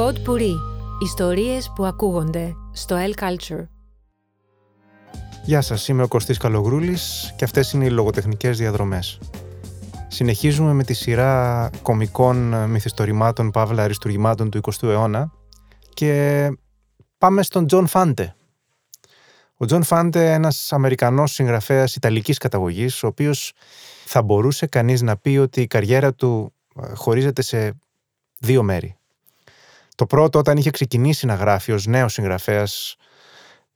Pod Puri. Ιστορίες που ακούγονται στο El Culture. Γεια σας, είμαι ο Κωστής Καλογρούλης και αυτές είναι οι λογοτεχνικές διαδρομές. Συνεχίζουμε με τη σειρά κωμικών μυθιστορημάτων, παύλα αριστουργημάτων του 20ου αιώνα και πάμε στον Τζον Φάντε. Ο Τζον Φάντε, ένας Αμερικανός συγγραφέας Ιταλικής καταγωγής, ο οποίος θα μπορούσε κανείς να πει ότι η καριέρα του ε, χωρίζεται σε δύο μέρη. Το πρώτο όταν είχε ξεκινήσει να γράφει ως νέος συγγραφέας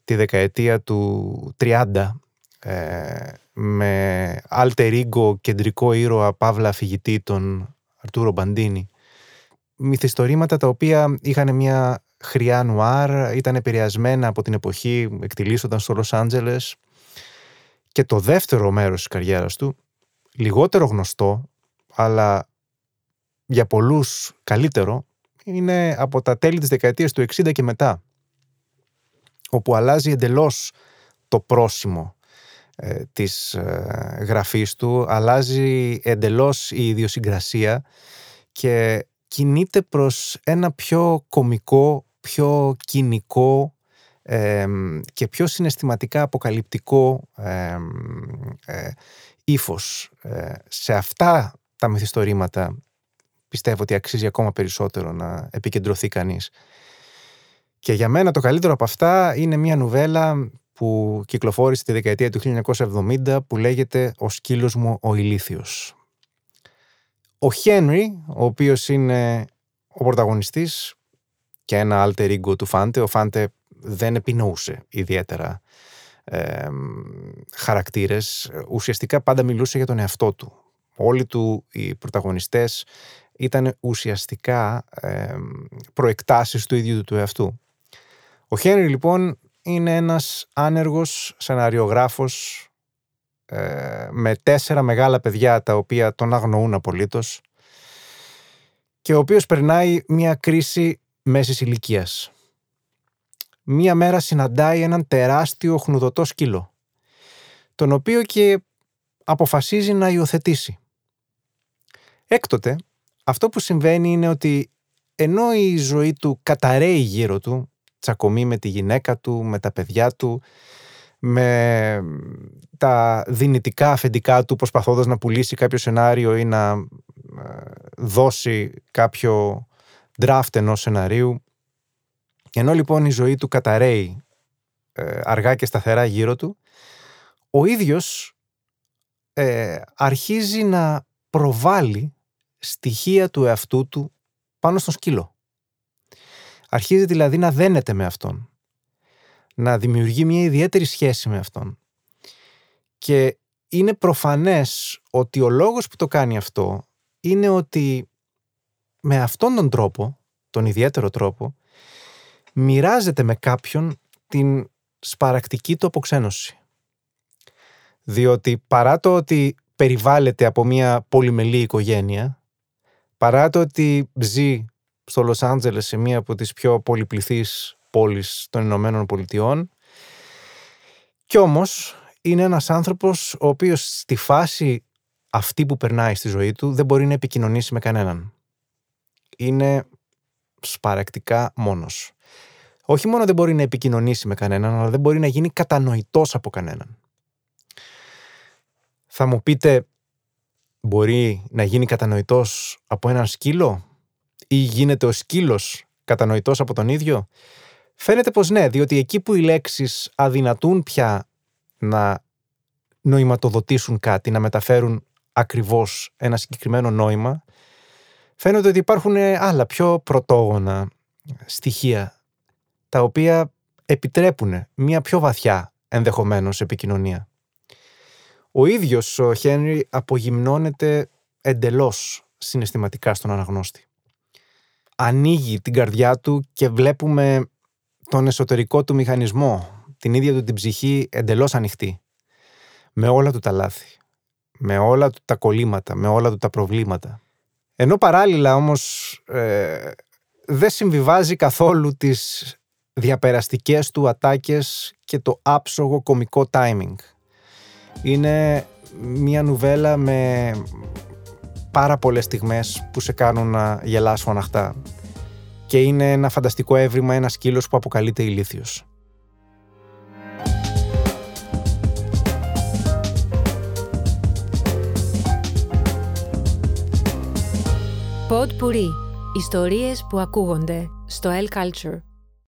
τη δεκαετία του 30 ε, με alter ego κεντρικό ήρωα Παύλα αφηγητή τον Αρτούρο Μπαντίνη μυθιστορήματα τα οποία είχαν μια χρειά νουάρ, ήταν επηρεασμένα από την εποχή, εκτιλήσονταν στο Λος Άντζελες και το δεύτερο μέρος της καριέρας του, λιγότερο γνωστό, αλλά για πολλούς καλύτερο, είναι από τα τέλη της δεκαετίας του 60 και μετά, όπου αλλάζει εντελώς το πρόσημο ε, της ε, γραφής του, αλλάζει εντελώς η ιδιοσυγκρασία και κινείται προς ένα πιο κομικό, πιο κοινικό και πιο συναισθηματικά αποκαλυπτικό ε, ύφος. Ε, σε αυτά τα μυθιστορήματα πιστεύω ότι αξίζει ακόμα περισσότερο να επικεντρωθεί κανείς. Και για μένα το καλύτερο από αυτά είναι μια νουβέλα που κυκλοφόρησε τη δεκαετία του 1970 που λέγεται «Ο σκύλος μου ο ηλίθιος». Ο Χένρι, ο οποίος είναι ο πρωταγωνιστής και ένα alter ego του Φάντε, ο Φάντε δεν επινοούσε ιδιαίτερα ε, χαρακτήρες, ουσιαστικά πάντα μιλούσε για τον εαυτό του. Όλοι του οι πρωταγωνιστές ήταν ουσιαστικά ε, προεκτάσεις του ίδιου του εαυτού. Ο Χένρι λοιπόν είναι ένας άνεργος σεναριογράφος ε, με τέσσερα μεγάλα παιδιά τα οποία τον αγνοούν απολύτως και ο οποίος περνάει μια κρίση μέσης ηλικίας. Μία μέρα συναντάει έναν τεράστιο χνουδωτό σκύλο, τον οποίο και αποφασίζει να υιοθετήσει. Έκτοτε, αυτό που συμβαίνει είναι ότι ενώ η ζωή του καταραίει γύρω του, τσακωμεί με τη γυναίκα του, με τα παιδιά του, με τα δυνητικά αφεντικά του προσπαθώντας να πουλήσει κάποιο σενάριο ή να ε, δώσει κάποιο draft ενός σεναρίου. Ενώ λοιπόν η ζωή του καταραίει ε, αργά και σταθερά γύρω του, ο ίδιος ε, αρχίζει να προβάλλει στοιχεία του εαυτού του πάνω στον σκύλο. Αρχίζει δηλαδή να δένεται με αυτόν να δημιουργεί μια ιδιαίτερη σχέση με αυτόν. Και είναι προφανές ότι ο λόγος που το κάνει αυτό είναι ότι με αυτόν τον τρόπο, τον ιδιαίτερο τρόπο, μοιράζεται με κάποιον την σπαρακτική του αποξένωση. Διότι παρά το ότι περιβάλλεται από μια πολυμελή οικογένεια, παρά το ότι ζει στο Λος Άντζελες σε μία από τις πιο πολυπληθείς πόλης των Ηνωμένων Πολιτειών. Κι όμως είναι ένας άνθρωπος ο οποίος στη φάση αυτή που περνάει στη ζωή του δεν μπορεί να επικοινωνήσει με κανέναν. Είναι σπαρακτικά μόνος. Όχι μόνο δεν μπορεί να επικοινωνήσει με κανέναν, αλλά δεν μπορεί να γίνει κατανοητός από κανέναν. Θα μου πείτε, μπορεί να γίνει κατανοητός από έναν σκύλο ή γίνεται ο σκύλος κατανοητός από τον ίδιο; Φαίνεται πως ναι, διότι εκεί που οι λέξεις αδυνατούν πια να νοηματοδοτήσουν κάτι, να μεταφέρουν ακριβώς ένα συγκεκριμένο νόημα, φαίνεται ότι υπάρχουν άλλα πιο πρωτόγωνα στοιχεία, τα οποία επιτρέπουν μια πιο βαθιά ενδεχομένως επικοινωνία. Ο ίδιος ο Χένρι απογυμνώνεται εντελώς συναισθηματικά στον αναγνώστη. Ανοίγει την καρδιά του και βλέπουμε τον εσωτερικό του μηχανισμό, την ίδια του την ψυχή εντελώς ανοιχτή. Με όλα του τα λάθη, με όλα του τα κολλήματα, με όλα του τα προβλήματα. Ενώ παράλληλα όμως ε, δεν συμβιβάζει καθόλου τις διαπεραστικές του ατάκες και το άψογο κομικό timing. Είναι μια νουβέλα με πάρα πολλές στιγμές που σε κάνουν να γελάς φωναχτά και είναι ένα φανταστικό έβριμα ένα σκύλος που αποκαλείται ηλίθιος. Pod Puri. Ιστορίες που ακούγονται στο L Culture.